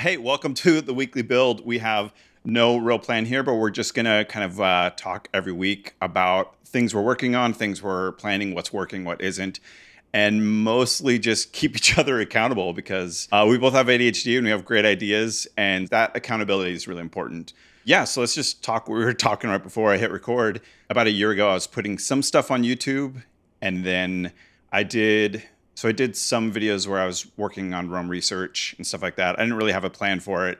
Hey, welcome to the weekly build. We have no real plan here, but we're just going to kind of uh, talk every week about things we're working on, things we're planning, what's working, what isn't, and mostly just keep each other accountable because uh, we both have ADHD and we have great ideas, and that accountability is really important. Yeah, so let's just talk. We were talking right before I hit record. About a year ago, I was putting some stuff on YouTube, and then I did so I did some videos where I was working on Roam research and stuff like that. I didn't really have a plan for it.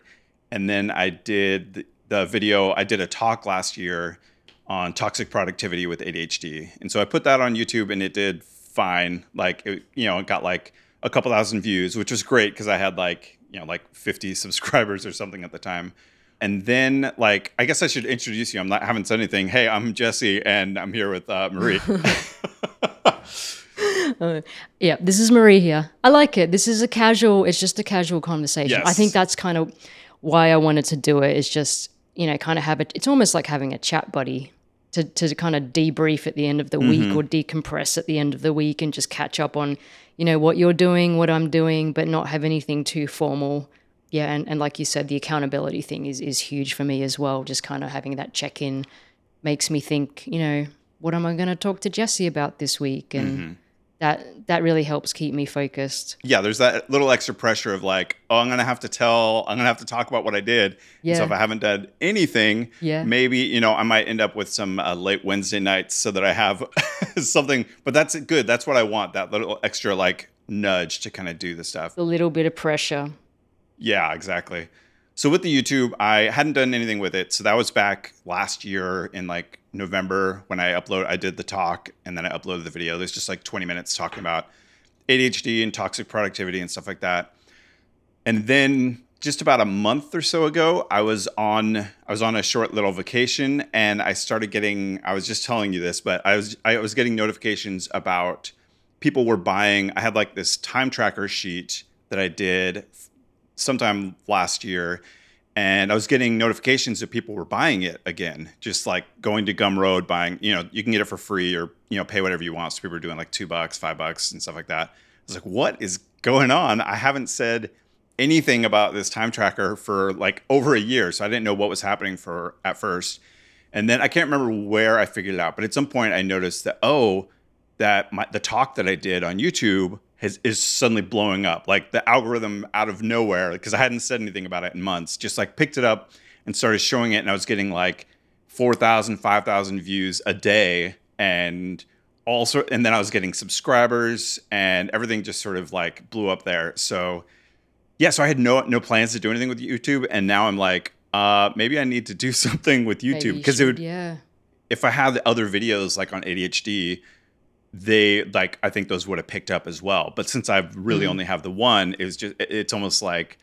And then I did the video, I did a talk last year on toxic productivity with ADHD. And so I put that on YouTube and it did fine. Like, it, you know, it got like a couple thousand views, which was great because I had like, you know, like 50 subscribers or something at the time. And then, like, I guess I should introduce you. I'm not, I haven't said anything. Hey, I'm Jesse, and I'm here with uh, Marie. Uh, yeah, this is Marie here. I like it. This is a casual. It's just a casual conversation. I think that's kind of why I wanted to do it. it. Is just you know kind of have it. It's almost like having a chat buddy to to kind of debrief at the end of the week or decompress at the end of the week and just catch up on you know what you're doing, what I'm doing, but not have anything too formal. Yeah, and, and like you said, the accountability thing is is huge for me as well. Just kind of having that check in makes me think. You know, what am I going to talk to Jesse about this week and that that really helps keep me focused. yeah, there's that little extra pressure of like, oh, I'm gonna have to tell, I'm gonna have to talk about what I did. And so if I haven't done anything, Yeah. maybe you know I might end up with some uh, late Wednesday nights so that I have something. But that's good. That's what I want. That little extra like nudge to kind of do the stuff. A little bit of pressure. Yeah, exactly. So with the YouTube, I hadn't done anything with it. So that was back last year in like November when I upload I did the talk and then I uploaded the video. There's just like 20 minutes talking about ADHD and toxic productivity and stuff like that. And then just about a month or so ago, I was on I was on a short little vacation and I started getting I was just telling you this, but I was I was getting notifications about people were buying I had like this time tracker sheet that I did sometime last year and I was getting notifications that people were buying it again, just like going to Gumroad buying, you know, you can get it for free or, you know, pay whatever you want. So people were doing like two bucks, five bucks and stuff like that. I was like, what is going on? I haven't said anything about this time tracker for like over a year. So I didn't know what was happening for at first. And then I can't remember where I figured it out, but at some point I noticed that, oh, that my, the talk that I did on YouTube has, is suddenly blowing up. Like the algorithm out of nowhere, because I hadn't said anything about it in months, just like picked it up and started showing it. And I was getting like 4,000, 5,000 views a day. And also, and then I was getting subscribers and everything just sort of like blew up there. So, yeah, so I had no no plans to do anything with YouTube, and now I'm like, uh, maybe I need to do something with YouTube you because it would yeah. if I had the other videos like on ADHD, they like I think those would have picked up as well. But since I really Mm. only have the one, it was just it's almost like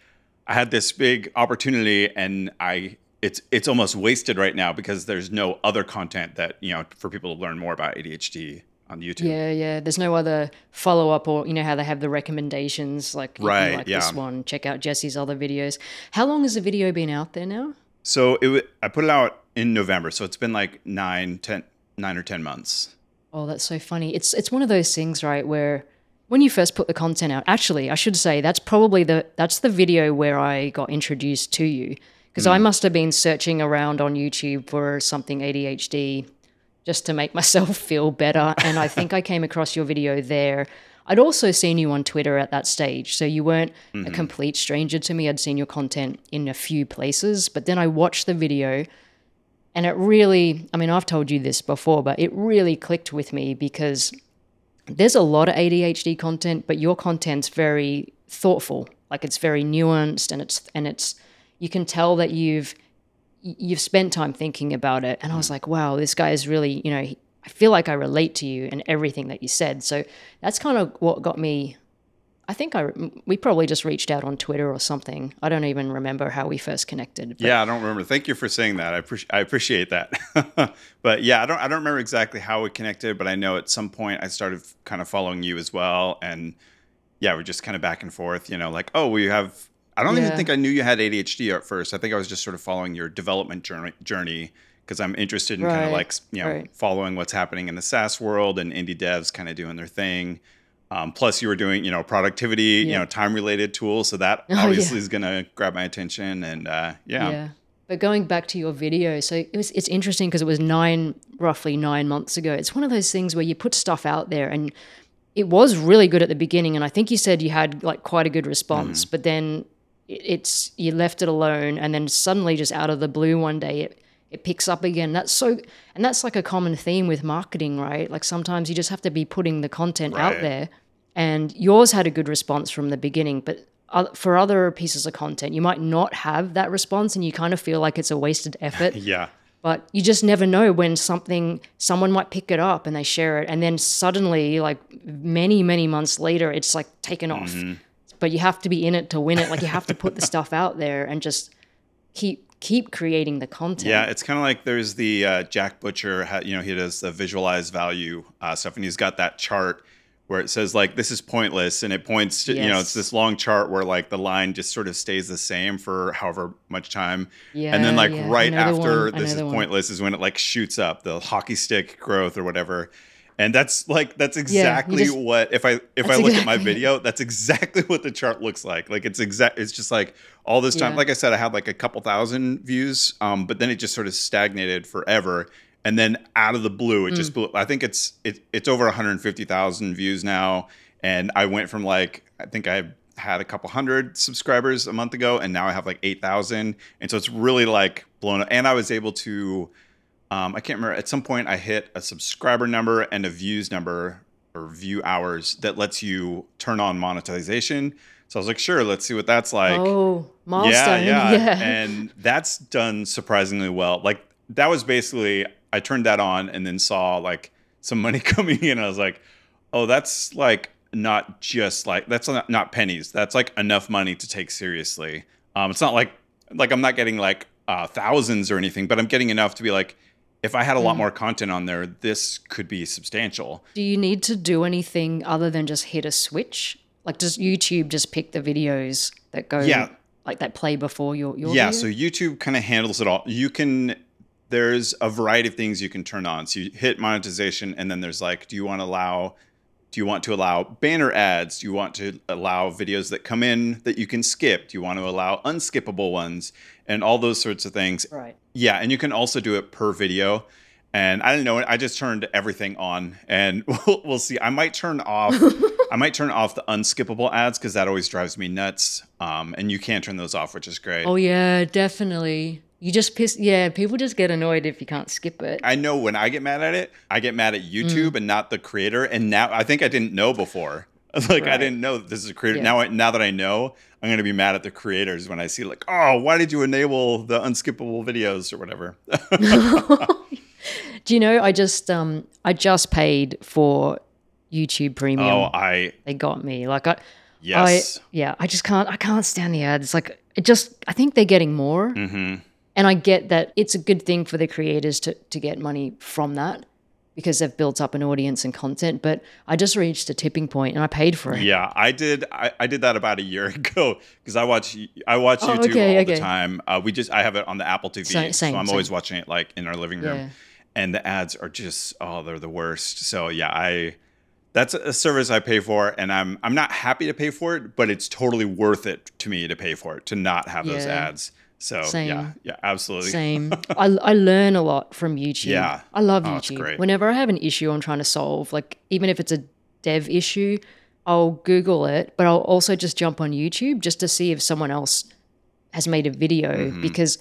I had this big opportunity and I it's it's almost wasted right now because there's no other content that you know for people to learn more about ADHD on YouTube. Yeah, yeah. There's no other follow up, or you know how they have the recommendations, like Right, like this yeah. one. Check out Jesse's other videos. How long has the video been out there now? So it wa- I put it out in November, so it's been like nine, ten, nine or ten months. Oh, that's so funny. It's it's one of those things, right, where when you first put the content out, actually, I should say that's probably the that's the video where I got introduced to you because I mm. must have been searching around on YouTube for something ADHD just to make myself feel better, and I think I came across your video there. I'd also seen you on Twitter at that stage, so you weren't a mm-hmm. complete stranger to me. I'd seen your content in a few places, but then I watched the video and it really, I mean, I've told you this before, but it really clicked with me because there's a lot of ADHD content, but your content's very thoughtful. Like it's very nuanced and it's and it's you can tell that you've you've spent time thinking about it. And I was mm. like, wow, this guy is really, you know, I feel like I relate to you and everything that you said. So that's kind of what got me. I think I we probably just reached out on Twitter or something. I don't even remember how we first connected. Yeah, I don't remember. Thank you for saying that. I appreciate I appreciate that. but yeah, I don't I don't remember exactly how we connected, but I know at some point I started kind of following you as well, and yeah, we're just kind of back and forth. You know, like oh, we have. I don't even think I knew you had ADHD at first. I think I was just sort of following your development journey journey because I'm interested in kind of like you know right. following what's happening in the SaaS world and indie devs kind of doing their thing. Um, plus, you were doing, you know, productivity, you know, time related tools. So that Oh, obviously yeah. is going to grab my attention. And uh, yeah. yeah. But going back to your video, so it was it's interesting because it was nine roughly nine months ago. It's one of those things where you put stuff out there and it was really good at the beginning, and I think you said you had like quite a good response, Mm-hmm. but then it's you left it alone, and then suddenly just out of the blue one day it it picks up again. That's so, and that's like a common theme with marketing, right? Like sometimes you just have to be putting the content out there, and yours had a good response from the beginning, but. For other pieces of content, you might not have that response, and you kind of feel like it's a wasted effort Yeah. but you just never know when something someone might pick it up and they share it and then suddenly like many many months later it's like taken off Mm-hmm. but you have to be in it to win it like you have to put the stuff out there and just keep keep creating the content Yeah, it's kind of like there's the uh, Jack Butcher. You know, he does the visualize value uh, stuff, and he's got that chart where it says like this is pointless, and it points to you know it's this long chart where like the line just sort of stays the same for however much time, yeah and then like yeah. Right know the after one. This is one. pointless is when it like shoots up the hockey stick growth or whatever. And that's like that's exactly just- what if I if I look at my video, that's exactly what the chart looks like. Like it's exact it's just like all this time Yeah. like I said I had like a couple thousand views um but then it just sort of stagnated forever and then out of the blue it just Mm. blew I think it's it, it's over 150,000 views now and I went from like I think I had a couple hundred subscribers a month ago and now I have like 8,000 and so it's really like blown up and I was able to um, I can't remember. At some point, I hit a subscriber number and a views number or view hours that lets you turn on monetization. So I was like, sure, let's see what that's like. oh milestone yeah, yeah, yeah, And that's done surprisingly well. Like that was basically I turned that on and then saw like some money coming in. I was like, oh, that's like not just like that's not, not pennies. That's like enough money to take seriously. Um, it's not like like I'm not getting like uh, thousands or anything, but I'm getting enough to be like, if I had a Mm. lot more content on there, this could be substantial. do you need to do anything other than just hit a switch like does youtube just pick the videos that go Yeah. like that play before your your yeah video? so youtube kind of handles it all you can there's a variety of things you can turn on so you hit monetization and then there's like do you want to allow do you want to allow banner ads? Do you want to allow videos that come in that you can skip? Do you want to allow unskippable ones? And all those sorts of things. Right. Yeah and you can also do it per video. And i don't know i just turned everything on. And we'll, we'll see. I might turn off i might turn off the unskippable ads because that always drives me nuts. Um, and you can't turn those off which is great. Oh yeah, definitely. You just piss. Yeah, people just get annoyed if you can't skip it. I know when I get mad at it, I get mad at YouTube Mm. and not the creator. And now I think I didn't know before. Like I didn't know this is a creator. Yeah. Now, I, now that I know, I'm going to be mad at the creators when I see like, oh, why did you enable the unskippable videos or whatever? Do you know? I just um I just paid for YouTube Premium. oh, I They got me. Like I, yes. I yeah. I just can't. I can't stand the ads. Like it just. I think they're getting more, hmm and I get that it's a good thing for the creators to to get money from that because they've built up an audience and content. But I just reached a tipping point, and I paid for it. Yeah, I did. I, I did that about a year ago because I watch I watch Oh, YouTube okay, all okay. the time. Uh, we just I have it on the Apple TV, Same- same, so I'm always watching it like in our living room. Yeah. And the ads are just oh they're the worst. So yeah, I that's a service I pay for, and I'm I'm not happy to pay for it, but it's totally worth it to me to pay for it to not have those ads. So yeah, Same. yeah, absolutely. Same. I, I learn a lot from YouTube. Yeah. I love Oh, YouTube. Whenever I have an issue I'm trying to solve, like even if it's a dev issue, I'll Google it, but I'll also just jump on YouTube just to see if someone else has made a video Mm-hmm. because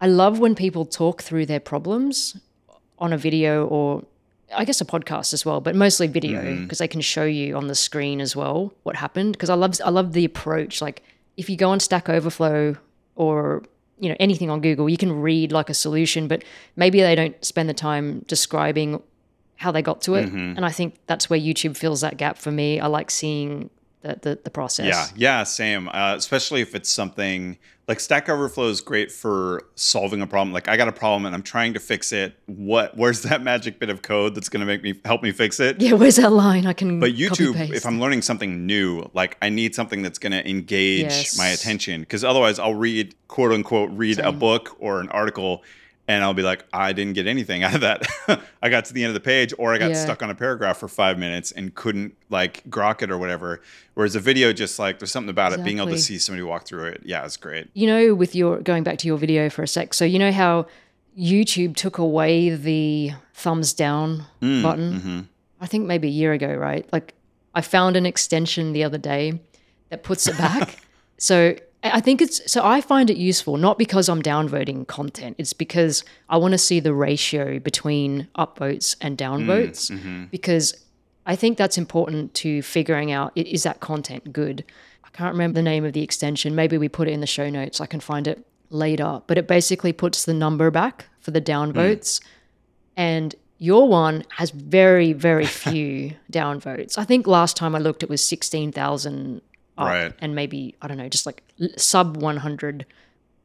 I love when people talk through their problems on a video or I guess a podcast as well, but mostly video Mm-hmm. because they can show you on the screen as well what happened. Because I love I love the approach. Like if you go on Stack Overflow or you know anything on Google, you can read like a solution, but maybe they don't spend the time describing how they got to it. Mm-hmm. And I think that's where YouTube fills that gap for me. I like seeing the the, the process. Yeah, yeah, same. Uh, especially if it's something like Stack Overflow is great for solving a problem. Like I got a problem and I'm trying to fix it. What? Where's that magic bit of code that's going to make me help me fix it? Yeah, where's that line? I can. But YouTube, if I'm learning something new, like I need something that's going to engage Yes. my attention because otherwise I'll read quote unquote read a book or an article and I'll be like, I didn't get anything out of that. I got to the end of the page, or I got Yeah. stuck on a paragraph for five minutes and couldn't like grok it or whatever. Whereas a video, just like there's something about it, being able to see somebody walk through it. Yeah, it's great. You know, with your going back to your video for a sec, so you know how YouTube took away the thumbs down Mm, button? mm-hmm. I think maybe a year ago, right? Like I found an extension the other day that puts it back. so I think it's so I find it useful not because I'm downvoting content. It's because I want to see the ratio between upvotes and mm, downvotes mm-hmm. because I think that's important to figuring out is that content good. I can't remember the name of the extension. Maybe we put it in the show notes. I can find it later. But it basically puts the number back for the mm. downvotes and your one has very very few downvotes. I think last time I looked, it was sixteen thousand up, Right. and maybe I don't know, just like sub one hundred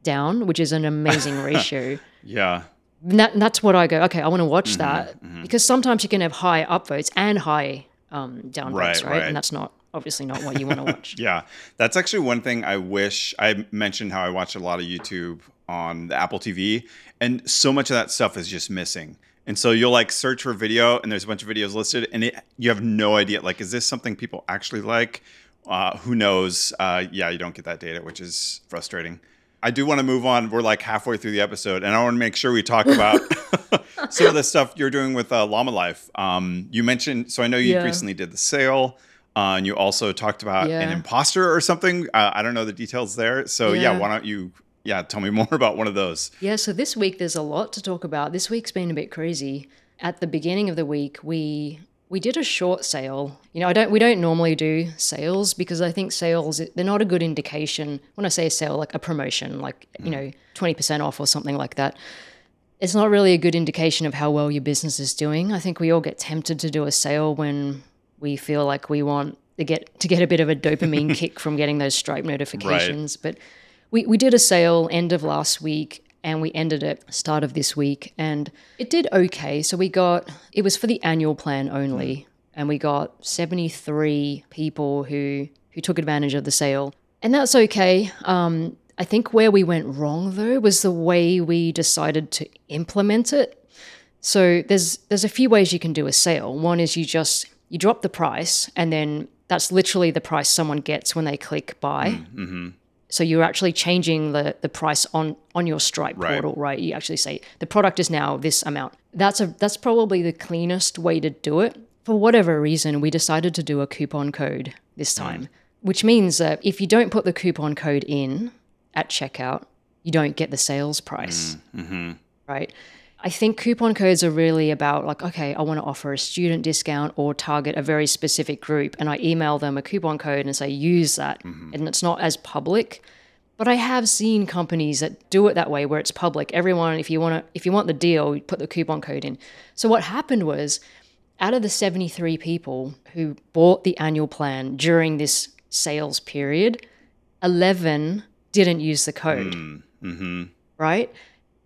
down, which is an amazing ratio. Yeah. And that, and that's what I go. Okay, I want to watch Mm-hmm, that because sometimes you can have high upvotes and high um, downvotes, Right, right, right. And that's not obviously not what you want to watch. Yeah, that's actually one thing I wish I mentioned how I watch a lot of YouTube on the Apple TV, and so much of that stuff is just missing. And so you'll like search for a video, and there's a bunch of videos listed, and it, you have no idea. Like, is this something people actually like? Uh, who knows? Uh, yeah, you don't get that data, which is frustrating. I do want to move on. We're like halfway through the episode, and I want to make sure we talk about some of the stuff you're doing with uh, Llama Life. Um, you mentioned, so I know you Yeah. recently did the sale, uh, and you also talked about an imposter or something. Uh, I don't know the details there. So yeah. Yeah. why don't you, yeah, tell me more about one of those? Yeah, so this week there's a lot to talk about. This week's been a bit crazy. At the beginning of the week, we we did a short sale. You know, I don't we don't normally do sales because I think sales they're not a good indication. When I say a sale, like a promotion, like you mm. know, twenty percent off or something like that. It's not really a good indication of how well your business is doing. I think we all get tempted to do a sale when we feel like we want to get to get a bit of a dopamine kick from getting those Stripe notifications. But we, we did a sale end of last week and we ended it start of this week and it did okay. So we got it was for the annual plan only mm. and we got 73 people who who took advantage of the sale. And that's okay. Um, I think where we went wrong though was the way we decided to implement it. So there's there's a few ways you can do a sale. One is you just you drop the price and then that's literally the price someone gets when they click buy. Mm, mm-hmm. So you're actually changing the, the price on on your Stripe Right. portal, right? You actually say the product is now this amount. That's a that's probably the cleanest way to do it. For whatever reason, we decided to do a coupon code this mm. time, which means that if you don't put the coupon code in at checkout, you don't get the sales price, mm, mm-hmm. right? I think coupon codes are really about like, okay, I want to offer a student discount or target a very specific group, and I email them a coupon code and say use that, mm-hmm. and it's not as public. But I have seen companies that do it that way, where it's public. Everyone, if you want to, if you want the deal, you put the coupon code in. So what happened was, out of the seventy-three people who bought the annual plan during this sales period, eleven didn't use the code mm, mm-hmm. right?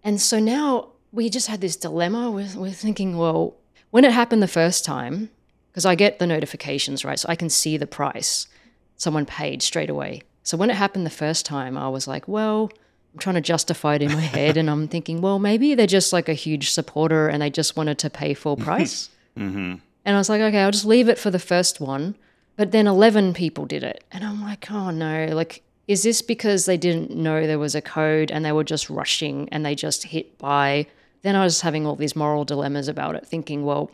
And so now we just had this dilemma. We're, we're thinking, well, when it happened the first time, because I get the notifications, right? So I can see the price someone paid straight away. So when it happened the first time, I was like, well, I'm trying to justify it in my head. And I'm thinking, well, maybe they're just like a huge supporter and they just wanted to pay full price. Mm-hmm. And I was like, okay, I'll just leave it for the first one. But then 11 people did it. And I'm like, oh no, like, is this because they didn't know there was a code and they were just rushing and they just hit buy? Then I was having all these moral dilemmas about it, thinking, well,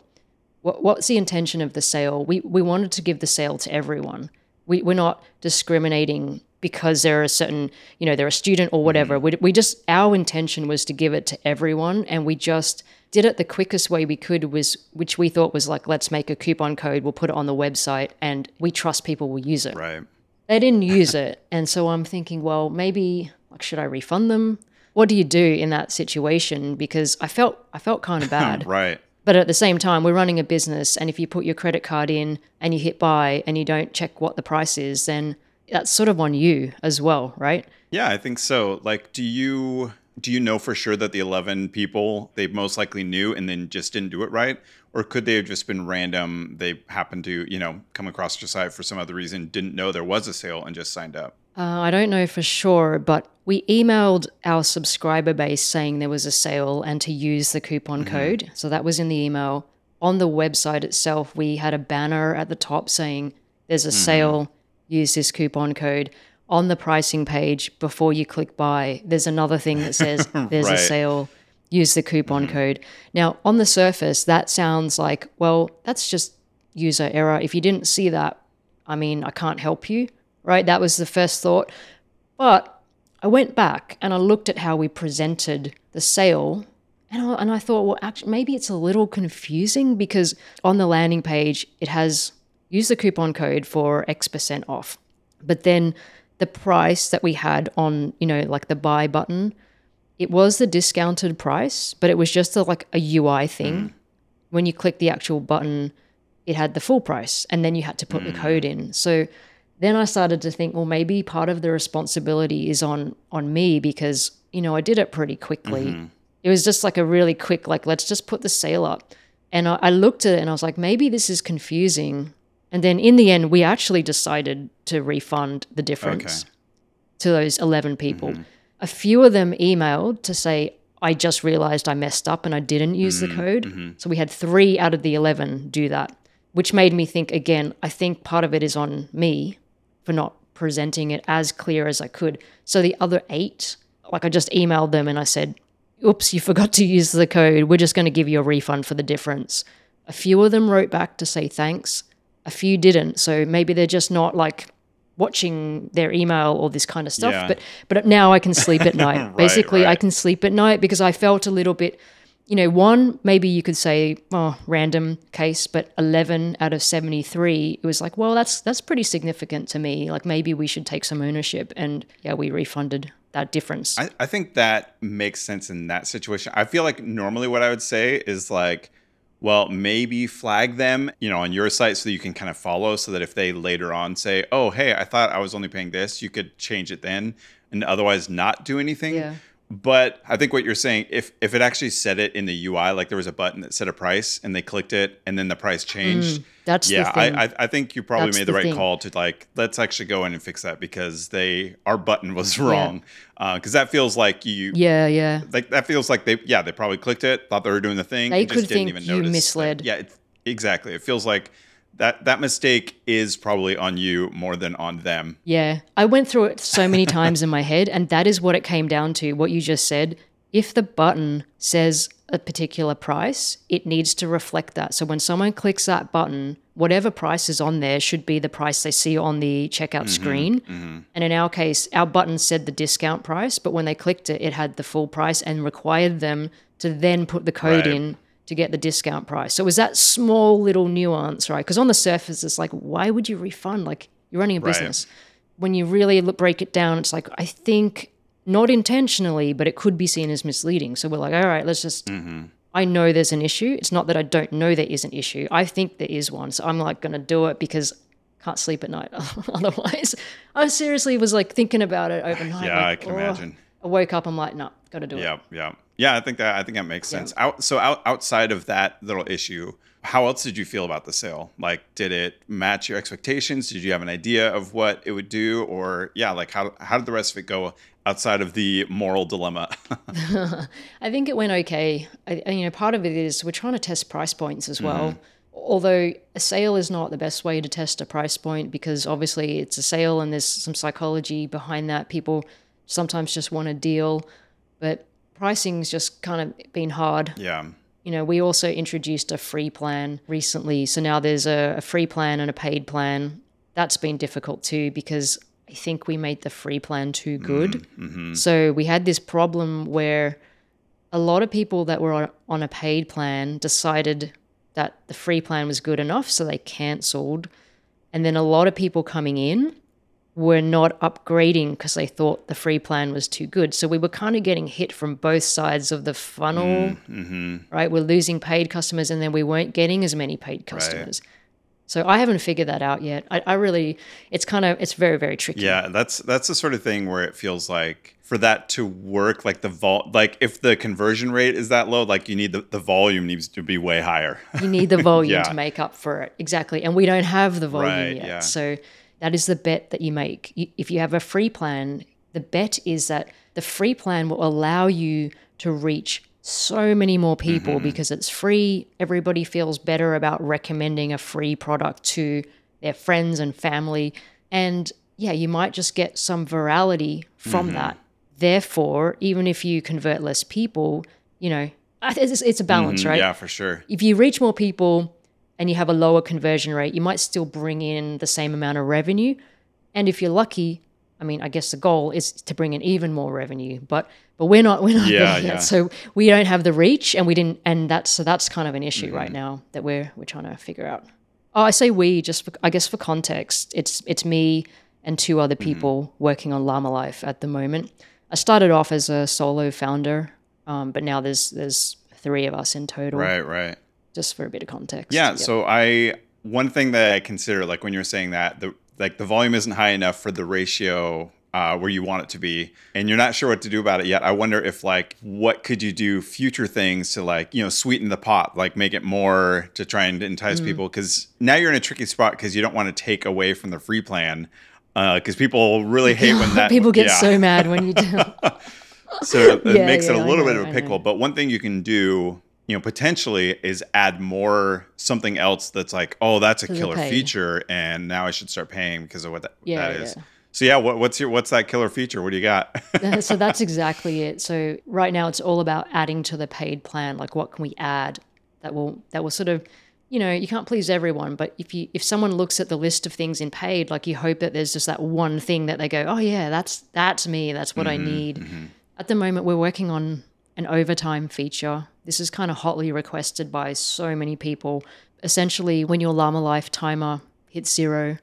what, what's the intention of the sale? We, we wanted to give the sale to everyone. We, we're not discriminating because they're a certain, you know, they're a student or whatever. Mm. We, we just, our intention was to give it to everyone. And we just did it the quickest way we could was, which we thought was like, let's make a coupon code. We'll put it on the website and we trust people will use it Right. they didn't use it and so i'm thinking well maybe like should i refund them what do you do in that situation because i felt i felt kind of bad Right. but at the same time we're running a business and if you put your credit card in and you hit buy and you don't check what the price is then that's sort of on you as well right Yeah, I think so. Like, do you do you know for sure that the eleven people they most likely knew and then just didn't do it right, or could they have just been random? They happened to you know come across your site for some other reason, didn't know there was a sale, and just signed up. Uh, I don't know for sure, but we emailed our subscriber base saying there was a sale and to use the coupon mm-hmm. code. So that was in the email. On the website itself, we had a banner at the top saying there's a mm-hmm. sale, use this coupon code. On the pricing page, before you click buy, there's another thing that says there's a sale, use the coupon mm-hmm. code. Now, on the surface, that sounds like, well, that's just user error. If you didn't see that, I mean, I can't help you, right? That was the first thought. But I went back and I looked at how we presented the sale, and I, and I thought, well, actually, maybe it's a little confusing because on the landing page it has use the coupon code for X percent off, but then the price that we had on you know like the buy button, it was the discounted price, but it was just a, like a UI thing. Mm. When you click the actual button, it had the full price, and then you had to put the mm. code in. So then I started to think, well, maybe part of the responsibility is on on me because you know I did it pretty quickly. Mm-hmm. It was just like a really quick, like let's just put the sale up. And I, I looked at it and I was like, maybe this is confusing. And then in the end, we actually decided to refund the difference to those 11 people. Mm-hmm. A few of them emailed to say, I just realized I messed up and I didn't use the mm-hmm. code. So we had three out of the 11 do that, which made me think again, I think part of it is on me for not presenting it as clear as I could. So the other eight, like I just emailed them and I said, oops, you forgot to use the code. We're just going to give you a refund for the difference. A few of them wrote back to say thanks. A few didn't. So maybe they're just not like watching their email or this kind of stuff. Yeah. But but now I can sleep at night. Basically, I can sleep at night because I felt a little bit, you know, one maybe you could say, oh, random case, but eleven out of seventy three, it was like, well, that's that's pretty significant to me. Like maybe we should take some ownership, and yeah, we refunded that difference. I, I think that makes sense in that situation. I feel like normally what I would say is like, well, maybe flag them, you know, on your site so that you can kind of follow so that if they later on say, oh, hey, I thought I was only paying this, you could change it then and otherwise not do anything. Yeah. But I think what you're saying, if if it actually said it in the UI, like there was a button that said a price and they clicked it and then the price mm, changed. that's the yeah, thing. I, I I think you probably That's made the, the right thing. call to like let's actually go in and fix that because they our button was wrong uh, because that feels like you yeah, yeah. like that feels like they yeah they probably clicked it thought they were doing the thing They and just could didn't think even you notice that- misled. yeah it, exactly it feels like that that mistake is probably on you more than on them Yeah, I went through it so many times in my head, and that is what it came down to. What you just said. If the button says a particular price, it needs to reflect that. So when someone clicks that button, whatever price is on there should be the price they see on the checkout mm-hmm. screen. Mm-hmm. And in our case, our button said the discount price, but when they clicked it, it had the full price and required them to then put the code Right. in to get the discount price. So it was that small little nuance, right? Because on the surface, it's like, why would you refund? Like you're running a Right. business. When you really look, break it down, it's like I think not intentionally, but it could be seen as misleading. So we're like, all right, let's just. Mm-hmm. I know there's an issue. It's not that I don't know there is an issue. I think there is one. So I'm like going to do it because I can't sleep at night otherwise. I seriously was like thinking about it overnight. yeah like, i can oh. imagine I woke up. I'm like, no, got to do it. yeah yeah yeah i think that i think that makes sense out so out, outside of that little issue how else did you feel about the sale like did it match your expectations did you have an idea of what it would do or yeah like how, how did the rest of it go outside of the moral dilemma I think it went okay. I, you know, part of it is we're trying to test price points as well. Mm-hmm. Although a sale is not the best way to test a price point because obviously it's a sale and there's some psychology behind that. People sometimes just want a deal, but pricing's just kind of been hard. yeah You know, we also introduced a free plan recently. So now there's a, a free plan and a paid plan. That's been difficult too because I think we made the free plan too mm, good. Mm-hmm. So we had this problem where a lot of people that were on, on a paid plan decided that the free plan was good enough, so they cancelled. And then a lot of people coming in were not upgrading because they thought the free plan was too good. So we were kind of getting hit from both sides of the funnel, mm, mm-hmm. right? We're losing paid customers and then we weren't getting as many paid customers. So I haven't figured that out yet. I, I really, it's kind of, it's very, very tricky. Yeah, that's that's the sort of thing where it feels like for that to work, like the vol, like if the conversion rate is that low, like you need the, the volume needs to be way higher. You need the volume Yeah. to make up for it. Exactly. And we don't have the volume Right, yet. yeah. So that is the bet that you make. If you have a free plan, the bet is that the free plan will allow you to reach so many more people mm-hmm. because it's free. Everybody feels better about recommending a free product to their friends and family. And yeah, you might just get some virality from mm-hmm. that. Therefore, even if you convert less people, you know, it's, it's a balance, mm-hmm. right? Yeah, for sure. if you reach more people and you have a lower conversion rate, you might still bring in the same amount of revenue. And if you're lucky, I mean, I guess the goal is to bring in even more revenue, but but we're not we're not Yeah, there yet. yeah. So we don't have the reach, and we didn't, and that's so that's kind of an issue Mm-hmm. right now that we're we're trying to figure out. Oh, I say we just for, I guess for context, it's it's me and two other Mm-hmm. people working on Llama Life at the moment. I started off as a solo founder, um, but now there's there's three of us in total Right, right. Just for a bit of context. Yeah. Yep. So I one thing that I consider, like when you're saying that the like the volume isn't high enough for the ratio uh, where you want it to be, and you're not sure what to do about it yet. I wonder if like what could you do future things to like you know sweeten the pot, like make it more to try and entice Mm. people because now you're in a tricky spot because you don't want to take away from the free plan. Because people really hate when that people get yeah. so mad when you do. So it Yeah, makes it a little know, bit of a pickle. But one thing you can do, you know, potentially is add more something else that's like, oh, that's a killer feature, and now I should start paying because of what that, Yeah, that is. yeah. So yeah, what, what's your what's that killer feature? What do you got? so that's exactly it. So right now it's all about adding to the paid plan. Like what can we add that will that will sort of you know, you can't please everyone, but if you if someone looks at the list of things in paid, like you hope that there's just that one thing that they go, "Oh yeah, that's that's me. That's what I mm-hmm, need." Mm-hmm. At the moment we're working on an overtime feature. This is kind of hotly requested by so many people. Essentially, when your Llama Life timer hits zero,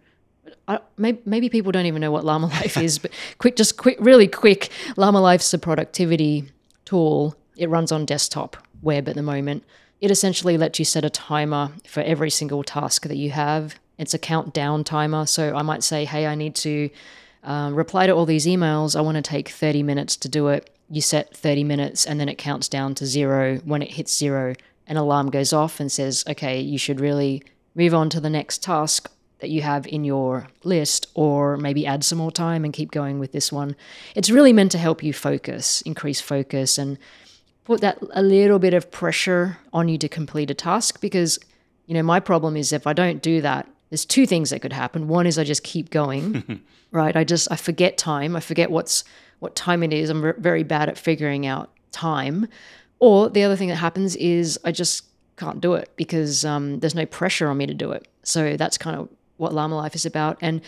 I, maybe, maybe people don't even know what Llama Life is, but quick, just quick, really quick. Llama Life's a productivity tool. It runs on desktop web at the moment. It essentially lets you set a timer for every single task that you have. It's a countdown timer. So I might say, hey, I need to um, reply to all these emails. I want to take 30 minutes to do it. You set 30 minutes and then it counts down to zero. When it hits zero, an alarm goes off and says, okay, you should really move on to the next task that you have in your list, or maybe add some more time and keep going with this one. It's really meant to help you focus, increase focus, and put that a little bit of pressure on you to complete a task because you know my problem is if i don't do that there's two things that could happen one is i just keep going right i just i forget time i forget what's what time it is i'm ver- very bad at figuring out time. Or the other thing that happens is i just can't do it because um, there's no pressure on me to do it. So that's kind of what llama life is about. And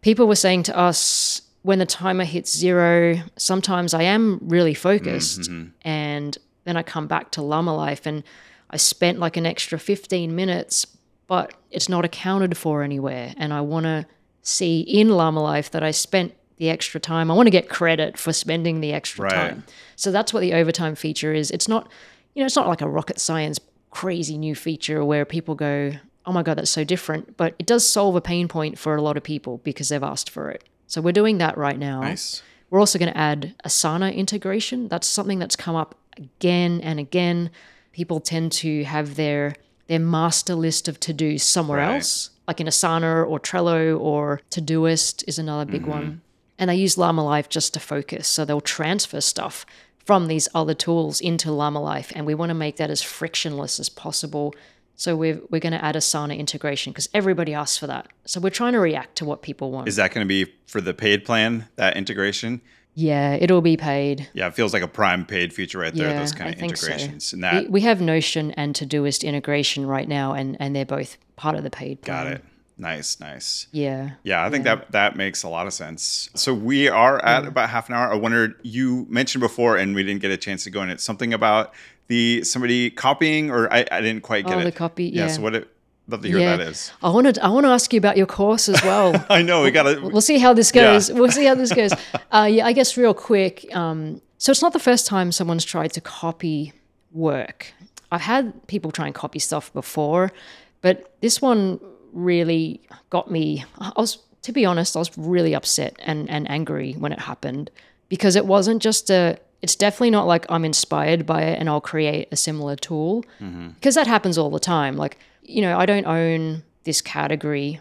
people were saying to us when the timer hits zero sometimes i am really focused and then I come back to Llama Life and I spent like an extra 15 minutes, but it's not accounted for anywhere. And I want to see in Llama Life that I spent the extra time. I want to get credit for spending the extra Right. time. So that's what the overtime feature is. It's not, you know, it's not like a rocket science crazy new feature where people go, oh my God, that's so different. But it does solve a pain point for a lot of people because they've asked for it. So we're doing that right now. nice. We're also going to add Asana integration. That's something that's come up again and again. People tend to have their their master list of to do somewhere Right. else, like in Asana or Trello or Todoist is another big Mm-hmm. one. And they use Llama Life just to focus. So they'll transfer stuff from these other tools into Llama Life, and we want to make that as frictionless as possible. So we're we're going to add Asana integration because everybody asks for that. So we're trying to react to what people want. Is that going to be for the paid plan? That integration? yeah, it'll be paid. Yeah, it feels like a prime paid feature right there. Yeah, those kind of think so. integrations, and We, we have Notion and Todoist integration right now, and, and they're both part of the paid plan. got it. Nice, nice. Yeah. Yeah, I think that that makes a lot of sense. So we are at about half an hour. I wondered you mentioned before, and we didn't get a chance to go in it. Something about the somebody copying, or I, I didn't quite get Oh, it. the copy, Yeah. yeah. So what? It, love to hear yeah. that is. I wanted I want to ask you about your course as well. I know we got to. we'll see how this Yeah. goes. We'll see how this goes. Uh, yeah, I guess real quick. Um, so it's not the first time someone's tried to copy work. I've had people try and copy stuff before, but this one really got me. I was, to be honest, I was really upset and, and angry when it happened because it wasn't just a. It's definitely not like I'm inspired by it and I'll create a similar tool mm-hmm. because that happens all the time. Like, you know, I don't own this category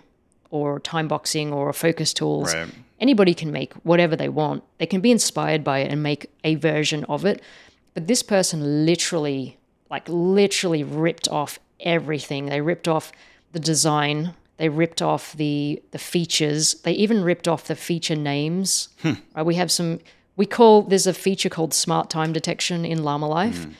or time boxing or focus tools. Right. Anybody can make whatever they want. They can be inspired by it and make a version of it. But this person literally, like literally ripped off everything. They ripped off the design. They ripped off the the features. They even ripped off the feature names. Hmm. Right, we have some. We call there's a feature called Smart Time Detection in Llama Life. Hmm.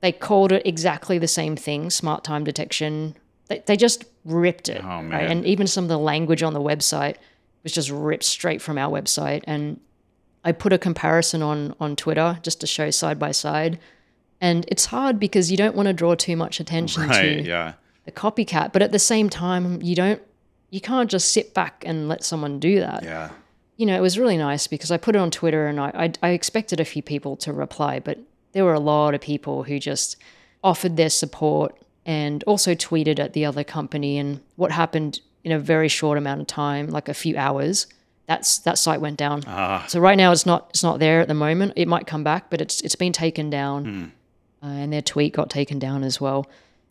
They called it exactly the same thing, Smart Time Detection. They, they just ripped it. Oh, right? man. And even some of the language on the website was just ripped straight from our website. And I put a comparison on on Twitter just to show side by side. And it's hard because you don't want to draw too much attention Right. to Yeah. The copycat, but at the same time, you don't you can't just sit back and let someone do that. Yeah. You know, it was really nice because I put it on Twitter and I, I I expected a few people to reply, but there were a lot of people who just offered their support and also tweeted at the other company and what happened in a very short amount of time, like a few hours. That's that site went down. Ah. So right now it's not it's not there at the moment. It might come back, but it's it's been taken down, uh, and their tweet got taken down as well.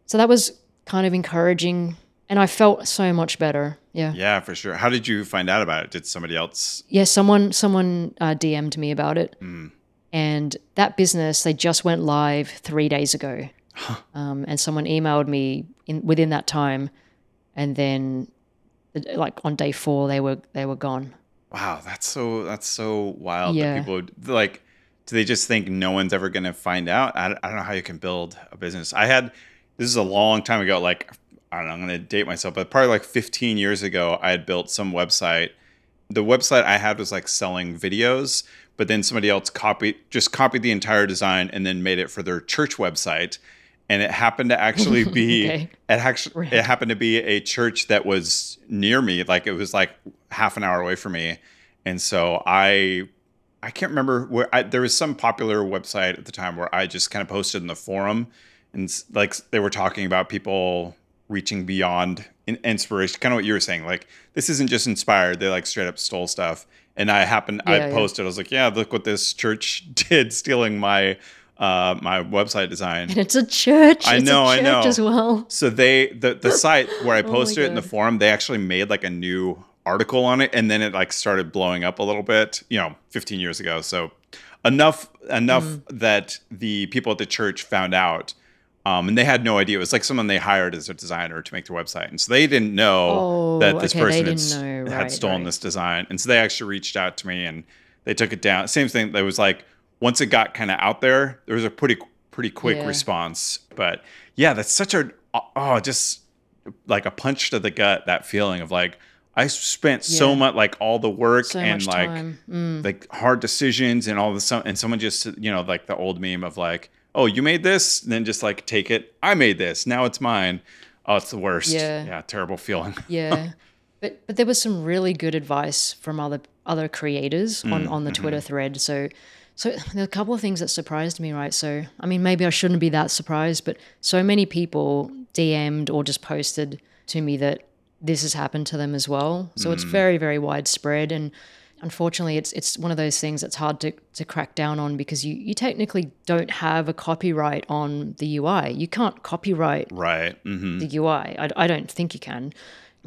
So that was kind of encouraging, and I felt so much better. Yeah, yeah. For sure. How did you find out about it? Did somebody else? Yeah, someone someone uh, DM'd me about it, and that business they just went live three days ago, um, and someone emailed me in within that time, and then like on day four they were they were gone. Wow, that's so that's so wild Yeah. that people like. Do they just think no one's ever going to find out? I, I don't know how you can build a business. I had this is a long time ago. Like I don't know. I'm going to date myself, but probably like 15 years ago, I had built some website. The website I had was like selling videos, but then somebody else copied just copied the entire design and then made it for their church website. And it happened to actually be Okay. it actually it happened to be a church that was near me. Like it was like half an hour away from me. And so I I can't remember where I, there was some popular website at the time where I just kind of posted in the forum and like they were talking about people reaching beyond in, inspiration, kind of what you were saying. Like this isn't just inspired; they like straight up stole stuff. And I happened, Yeah, I yeah. posted. I was like, "Yeah, look what this church did, stealing my uh, my website design." And it's a church. I It's know, a I church know. as well. So they the the site where I Oh posted it in the forum, they actually made like a new article on it, and then it like started blowing up a little bit. You know, 15 years ago. So enough enough Mm. that the people at the church found out. Um, and they had no idea. It was like someone they hired as a designer to make their website, and so they didn't know Oh, that this okay, person had, know. had Right, stolen right. this design. And so they actually reached out to me, and they took it down. Same thing. There was like once it got kind of out there, there was a pretty pretty quick Yeah. response. But yeah, that's such a oh, just like a punch to the gut. That feeling of like I spent so much, like all the work So and like. Mm. like hard decisions and all the and someone just you know like the old meme of like, oh, you made this, and then just like take it. I made this. Now it's mine. Oh, it's the worst. Yeah. yeah, terrible feeling. Yeah. but but there was some really good advice from other other creators Mm, on, on the mm-hmm. Twitter thread. So so there are a couple of things that surprised me, right? So I mean maybe I shouldn't be that surprised, but so many people DM'd or just posted to me that this has happened to them as well. So Mm. it's very, very widespread and unfortunately it's it's one of those things that's hard to, to crack down on because you, you technically don't have a copyright on the UI. You can't copyright right. hmm the UI. I, I don't think you can.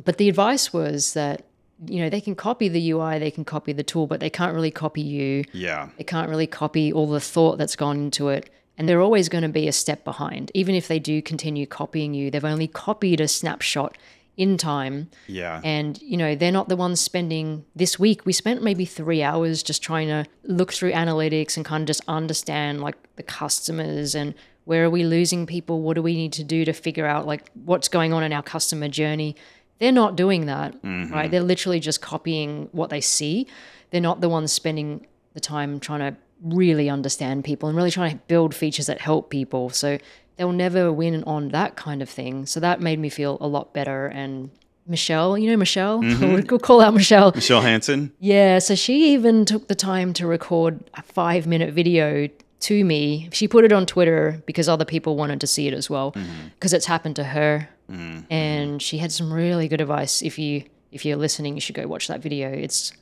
But the advice was that, you know, they can copy the UI, they can copy the tool, but they can't really copy you. Yeah. They can't really copy all the thought that's gone into it. And they're always going to be a step behind. Even if they do continue copying you, they've only copied a snapshot in time. Yeah. And, you know, they're not the ones spending this week. We spent maybe three hours just trying to look through analytics and kind of just understand like the customers and where are we losing people? What do we need to do to figure out like what's going on in our customer journey? They're not doing that, mm-hmm. right? They're literally just copying what they see. They're not the ones spending the time trying to really understand people and really trying to build features that help people. So they'll never win on that kind of thing. So that made me feel a lot better. And Michele, you know Michele, mm-hmm. we'll call out Michele. Michele Hansen. Yeah, so she even took the time to record a five minute video to me. She put it on Twitter because other people wanted to see it as well, mm-hmm. because it's happened to her. Mm-hmm. And she had some really good advice. If you if you're listening, you should go watch that video. It's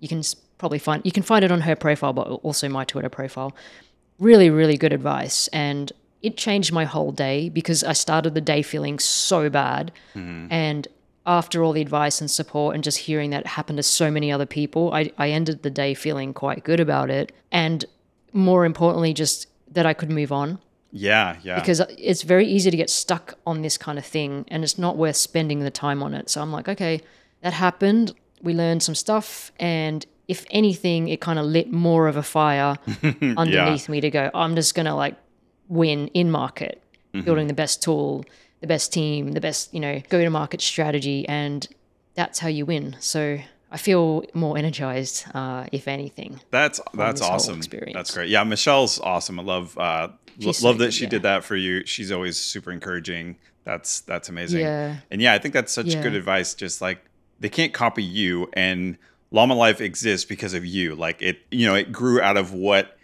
you can probably find you can find it on her profile, but also my Twitter profile. Really, really good advice, and it changed my whole day because I started the day feeling so bad, mm-hmm. and after all the advice and support and just hearing that happen to so many other people, I, I ended the day feeling quite good about it. And more importantly, just that I could move on Yeah, yeah. because it's very easy to get stuck on this kind of thing and it's not worth spending the time on it. So I'm like, okay, that happened. We learned some stuff. And if anything, it kind of lit more of a fire underneath me to go, I'm just going to like win in market, building the best tool, the best team, the best, you know, go to market strategy. And that's how you win. So I feel more energized, uh, if anything. That's that's awesome. experience. That's great. Yeah, Michele's awesome. I love uh lo- She's love that good, she yeah. did that for you. She's always super encouraging. That's that's amazing. Yeah. And yeah, I think that's such Yeah. good advice. Just like they can't copy you and Llama Life exists because of you. Like it, you know, it grew out of what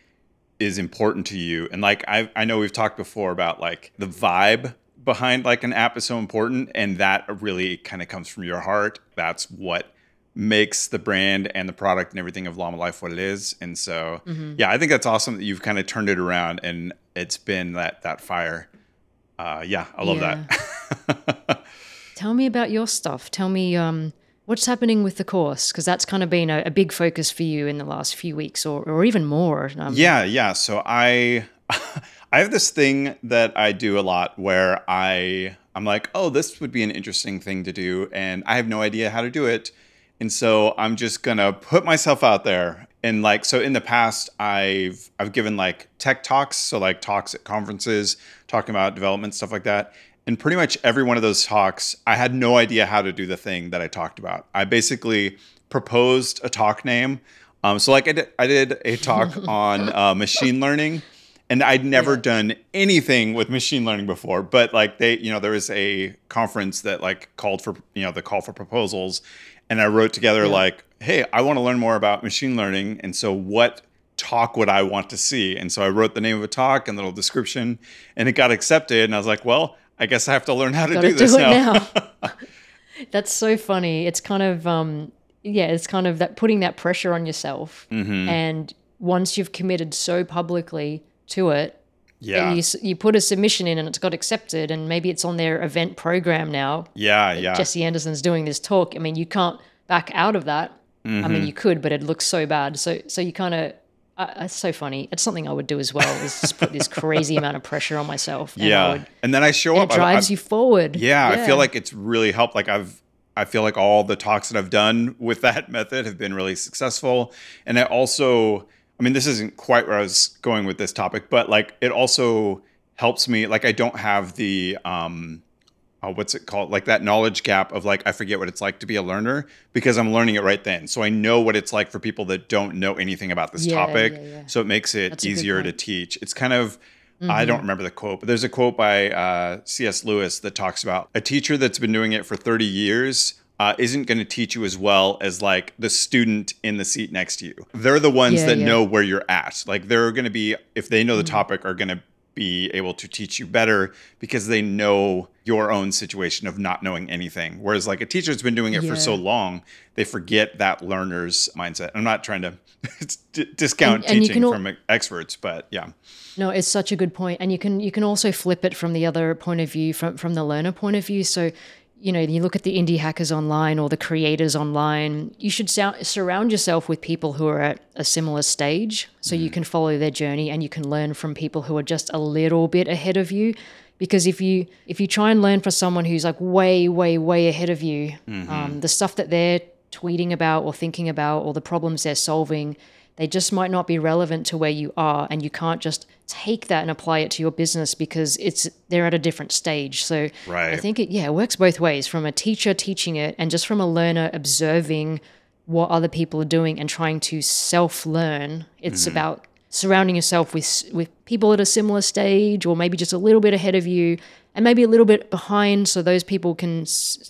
is important to you. And like I I know we've talked before about like the vibe behind like an app is so important and that really kind of comes from your heart. That's what makes the brand and the product and everything of Llama Life what it is. And so Mm-hmm. yeah, I think that's awesome that you've kind of turned it around and it's been that that fire. Uh yeah, I love that. Tell me about your stuff. Tell me um, what's happening with the course because that's kind of been a, a big focus for you in the last few weeks or, or even more. Um, Yeah, yeah. So I I have this thing that I do a lot where I I'm like, "Oh, this would be an interesting thing to do and I have no idea how to do it." And so I'm just to put myself out there. And like so in the past I've I've given like tech talks, so like talks at conferences talking about development stuff like that. And pretty much every one of those talks, I had no idea how to do the thing that I talked about. I basically proposed a talk name. Um, so like I did, I did a talk on uh, machine learning, and I'd never done anything with machine learning before. But like they, you know, there was a conference that like called for you know the call for proposals, and I wrote together like, hey, I want to learn more about machine learning, and so what talk would I want to see? And so I wrote the name of a talk and little description, and it got accepted. And I was like, well, I guess I have to learn how to do this do now. now. That's so funny. It's kind of um, yeah, it's kind of that putting that pressure on yourself. Mm-hmm. And once you've committed so publicly to it, yeah, you you put a submission in and it's got accepted, and maybe it's on their event program now. yeah, yeah. Jesse Anderson's doing this talk. I mean, you can't back out of that. I Mm-hmm. mean, you could, but it looks so bad. So, so you kind of, uh, it's so funny. It's something I would do as well. Is just put this crazy amount of pressure on myself. And yeah, would- and then I show up. it drives I- you forward. Yeah, I feel like it's really helped. Like I've, I feel like all the talks that I've done with that method have been really successful. And I also, I mean, this isn't quite where I was going with this topic, but like it also helps me. Like I don't have the, um, uh, what's it called? Like that knowledge gap of like I forget what it's like to be a learner because I'm learning it right then. So I know what it's like for people that don't know anything about this Yeah, topic. yeah, yeah. So it makes it That's easier to. Mm-hmm. teach. It's kind of I don't remember the quote, but there's a quote by uh, C.S. Lewis that talks about a teacher that's been doing it for 30 years uh, isn't going to teach you as well as like the student in the seat next to you. They're the ones Yeah, that yeah. know where you're at. Like they're going to be, if they know the Mm-hmm. topic, are going to be able to teach you better because they know your own situation of not knowing anything. Whereas like a teacher that's been doing it for so long, they forget that learner's mindset. I'm not trying to d- discount And- and teaching can al- from experts, but yeah. No, it's such a good point, and you can you can also flip it from the other point of view, from from the learner point of view. So, you know, you look at the indie hackers online or the creators online. You should surround yourself with people who are at a similar stage, so you can follow their journey and you can learn from people who are just a little bit ahead of you. Because if you if you try and learn from someone who's like way way way ahead of you, um, the stuff that they're tweeting about or thinking about or the problems they're solving they just might not be relevant to where you are and you can't just take that and apply it to your business because it's they're at a different stage. So i think it yeah it works both ways from a teacher teaching it and just from a learner observing what other people are doing and trying to self-learn. It's mm-hmm. about surrounding yourself with with people at a similar stage or maybe just a little bit ahead of you and maybe a little bit behind so those people can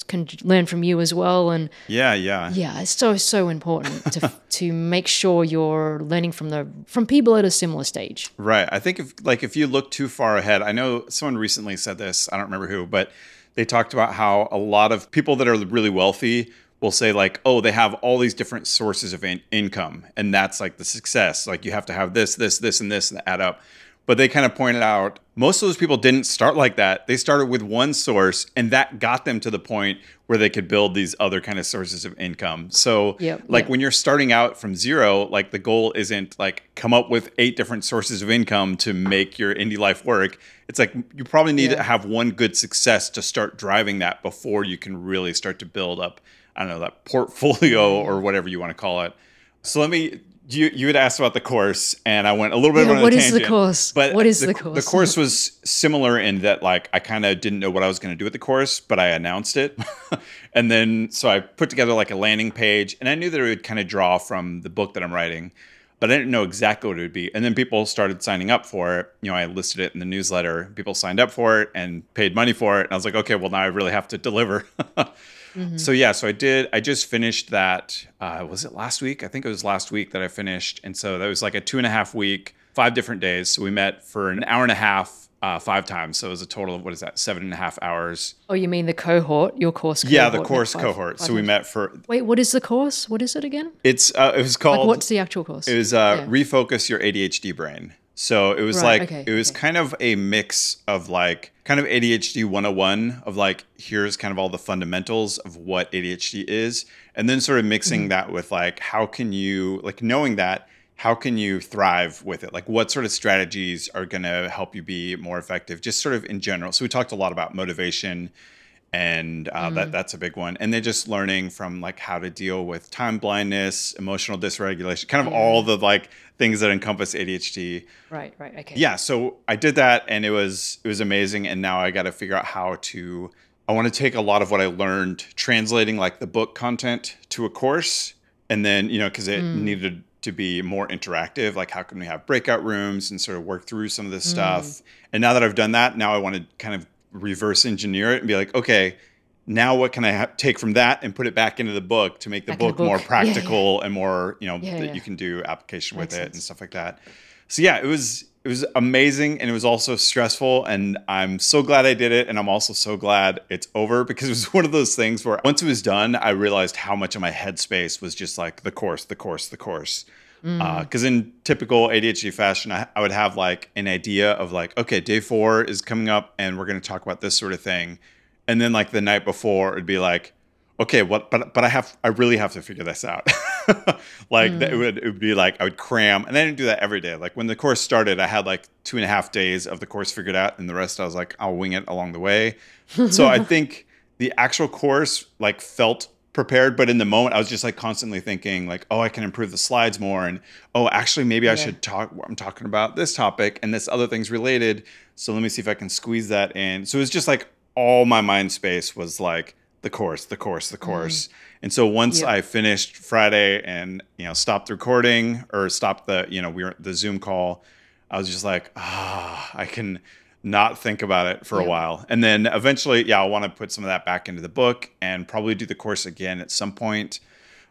can learn from you as well and Yeah, yeah. yeah, it's so so important to to make sure you're learning from the from people at a similar stage. Right. I think if like if you look too far ahead, I know someone recently said this, I don't remember who, but they talked about how a lot of people that are really wealthy will say like, "Oh, they have all these different sources of in- income and that's like the success. Like you have to have this, this, this and this and add up." But they kind of pointed out most of those people didn't start like that. They started with one source, and that got them to the point where they could build these other kind of sources of income. So, Yep, like yep. when you're starting out from zero, like the goal isn't like come up with eight different sources of income to make your indie life work. It's like you probably need Yeah. to have one good success to start driving that before you can really start to build up, I don't know, that portfolio or whatever you want to call it. So let me. You you had asked about the course, and I went a little bit Yeah, on a what is the tangent. course? But What is the The course? The course was similar in that like I kind of didn't know what I was going to do with the course, but I announced it, and then so I put together like a landing page, and I knew that it would kind of draw from the book that I'm writing, but I didn't know exactly what it would be. And then people started signing up for it. You know, I listed it in the newsletter. People signed up for it and paid money for it, and I was like, okay, well now I really have to deliver. So yeah, so I did. I just finished that. Uh, was it last week? I think it was last week that I finished, and so that was like a two and a half week, five different days. So we met for an hour and a half, uh, five times. So it was a total of what is that? Seven and a half hours. Oh, you mean the cohort? Your course? Cohort yeah, the course five- cohort. five So we met for. Wait, what is the course? What is it again? It's uh, it was called. Like, what's the actual course? It was uh, Yeah. refocus your ADHD brain. So it was Right, like okay, it was okay. kind of a mix of like kind of ADHD 101 of like here's kind of all the fundamentals of what ADHD is and then sort of mixing Mm-hmm. that with like how can you like knowing that how can you thrive with it like what sort of strategies are going to help you be more effective just sort of in general. So we talked a lot about motivation and uh, Mm. that that's a big one. And then just learning from like how to deal with time blindness, emotional dysregulation, kind of all the like things that encompass ADHD. right, right, okay. Yeah, so I did that, and it was it was amazing. And now I got to figure out how to. I want to take a lot of what I learned translating like the book content to a course, and then you know because it needed to be more interactive. Like how can we have breakout rooms and sort of work through some of this stuff. And now that I've done that, now I want to kind of reverse engineer it and be like, okay. Now, what can I ha- take from that and put it back into the book to make the in the book, more book. Yeah, yeah. practical and more, you know, Yeah, that you can do application with Makes it sense. and stuff like that. So yeah, it was it was amazing and it was also stressful and I'm so glad I did it and I'm also so glad it's over because it was one of those things where once it was done, I realized how much of my headspace was just like the course, the course, the course. Mm. Uh, because in typical ADHD fashion, I, I would have like an idea of like, okay, day four is coming up and we're going to talk about this sort of thing, and then like the night before, it'd be like, okay, what? But but I have I really have to figure this out. like that it would it would be like I would cram, and I didn't do that every day. Like when the course started, I had like two and a half days of the course figured out, and the rest I was like I'll wing it along the way. so I think the actual course like felt prepared but in the moment i was just like constantly thinking like oh i can improve the slides more and oh actually maybe i should talk i'm talking about this topic and this other thing's related so let me see if i can squeeze that in. So it was just like all my mind space was like the course the course the course. And so once i finished friday and you know stopped recording or stopped the you know we were the zoom call i was just like ah i can not think about it for a while. And then eventually, yeah, I want to put some of that back into the book and probably do the course again at some point.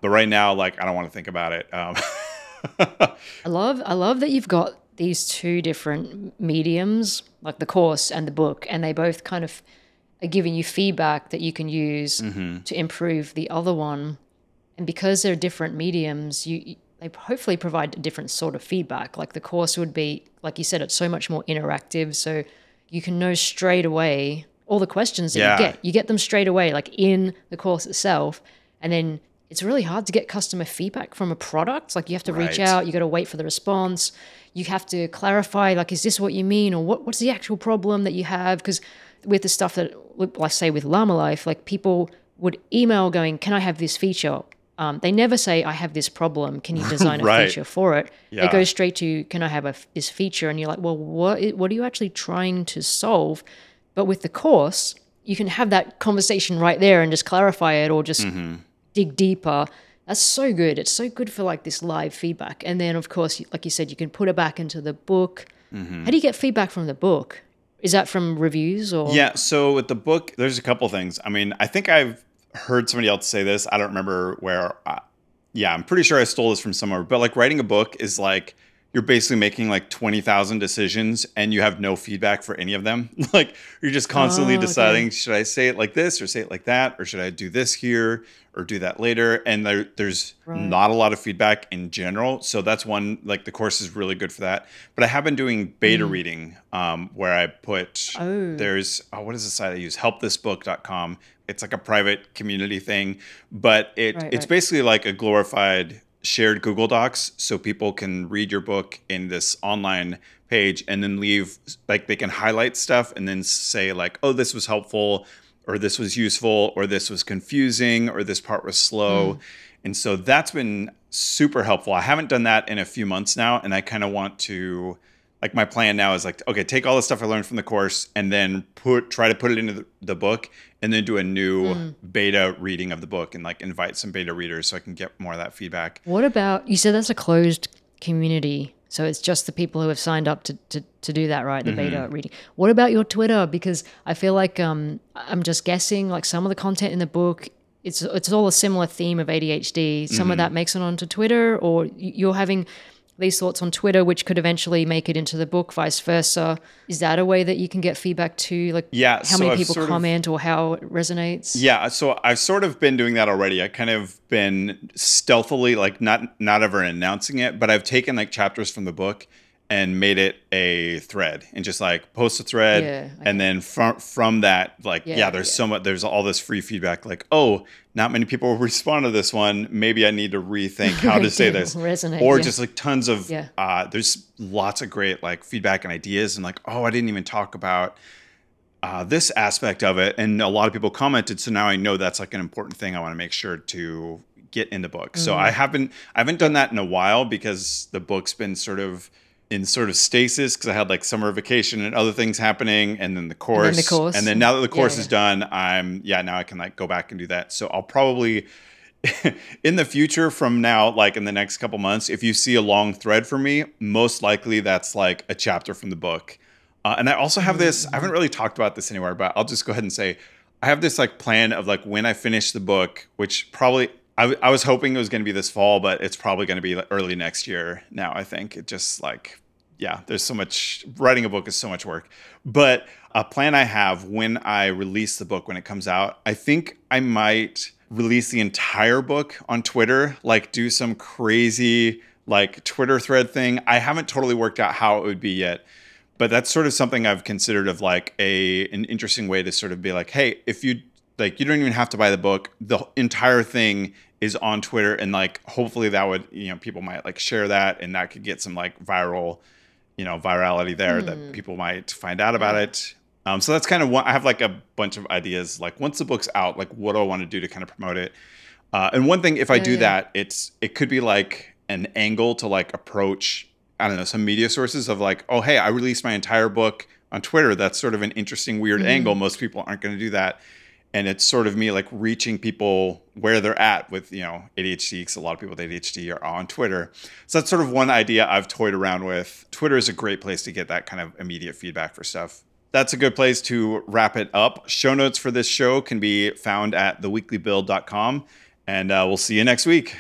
But right now, like, I don't want to think about it. Um, I love I love that you've got these two different mediums, like the course and the book, and they both kind of are giving you feedback that you can use to improve the other one. And because they're different mediums, you you- they hopefully provide a different sort of feedback. Like the course would be, like you said, it's so much more interactive, so you can know straight away all the questions that Yeah. you get. You get them straight away, like in the course itself, and then it's really hard to get customer feedback from a product. Like you have to reach out, you got to wait for the response. You have to clarify, like, is this what you mean, or what, what's the actual problem that you have? Because with the stuff that, like, say with Llama Life, like people would email going, "Can I have this feature?" Um, they never say, "I have this problem. Can you design a Right. feature for it?" Yeah. They go straight to, "Can I have a this feature?" And you're like, "Well, what what are you actually trying to solve?" But with the course, you can have that conversation right there and just clarify it, or just dig deeper. That's so good. It's so good for like this live feedback. And then, of course, like you said, you can put it back into the book. How do you get feedback from the book? Is that from reviews or? yeah. So with the book, there's a couple things. I mean, I think I've heard somebody else say this. I don't remember where. Uh, yeah, I'm pretty sure I stole this from somewhere. But like writing a book is like you're basically making like 20,000 decisions and you have no feedback for any of them. like you're just constantly Oh, okay. deciding should I say it like this or say it like that or should I do this here or do that later and there, there's Right. not a lot of feedback in general. So that's one like the course is really good for that. But I have been doing beta reading um, where I put Mm. Oh. there's oh, what is the site I use helpthisbook.com. It's like a private community thing, but it Right, it's right. basically like a glorified shared Google Docs so people can read your book in this online page and then leave like they can highlight stuff and then say like oh this was helpful or this was useful or this was confusing or this part was slow. Hmm. And so that's been super helpful. I haven't done that in a few months now and I kind of want to like my plan now is like okay take all the stuff i learned from the course and then put try to put it into the, the book and then do a new hmm. beta reading of the book and like invite some beta readers so i can get more of that feedback What about you said that's a closed community, so it's just the people who have signed up to to, to do that, right? The mm-hmm. beta reading. What about your Twitter? Because I feel like um I'm just guessing like some of the content in the book. It's, it's all a similar theme of ADHD. Some of mm-hmm. that makes it onto Twitter, or you're having these thoughts on Twitter, which could eventually make it into the book, vice versa. Is that a way that you can get feedback too? Like, Yeah, how so many I've people sort of- comment or how it resonates? yeah so i've sort of been doing that already i kind of been stealthily like not not ever announcing it but i've taken like chapters from the book and made it a thread and just like post a thread Yeah, and then from from that like yeah, Yeah, there's yeah. so much there's all this free feedback like oh not many people respond to this one. Maybe i need to rethink how to say this. Resonate, or just like tons of Yeah. uh there's lots of great like feedback and ideas and like oh i didn't even talk about uh, this aspect of it. And a lot of people commented so now i know that's like an important thing i want to make sure to get in the book. So i haven't i haven't done that in a while because the book's been sort of in sort of stasis because i had like summer vacation and other things happening and then the course the course. and then now that the course yeah. is done i'm yeah now i can like go back and do that so i'll probably in the future from now like in the next couple months if you see a long thread from me most likely that's like a chapter from the book uh, and i also have this i haven't really talked about this anywhere but i'll just go ahead and say i have this like plan of like when i finish the book which probably I, w- I was hoping it was going to be this fall but it's probably going to be early next year now i think it just like yeah, there's so much writing a book is so much work. But a plan I have when I release the book when it comes out, I think I might release the entire book on Twitter, like do some crazy like Twitter thread thing. I haven't totally worked out how it would be yet. But that's sort of something I've considered of like a an interesting way to sort of be like, hey, if you like you don't even have to buy the book. The entire thing is on Twitter and like hopefully that would, you know, people might like share that and that could get some like viral you know virality there that people might find out about it. Um, so that's kind of one i have like a bunch of ideas like once the book's out like what do i want to do to kind of promote it? Uh, and one thing if i do yeah. that it's it could be like an angle to like approach i don't know some media sources of like oh hey i released my entire book on twitter. That's sort of an interesting weird angle. Most people aren't going to do that and it's sort of me like reaching people where they're at with you know ADHD because a lot of people with ADHD are on Twitter. So that's sort of one idea I've toyed around with. Twitter is a great place to get that kind of immediate feedback for stuff. That's a good place to wrap it up. Show notes for this show can be found at theweeklybuild.com, and uh, we'll see you next week.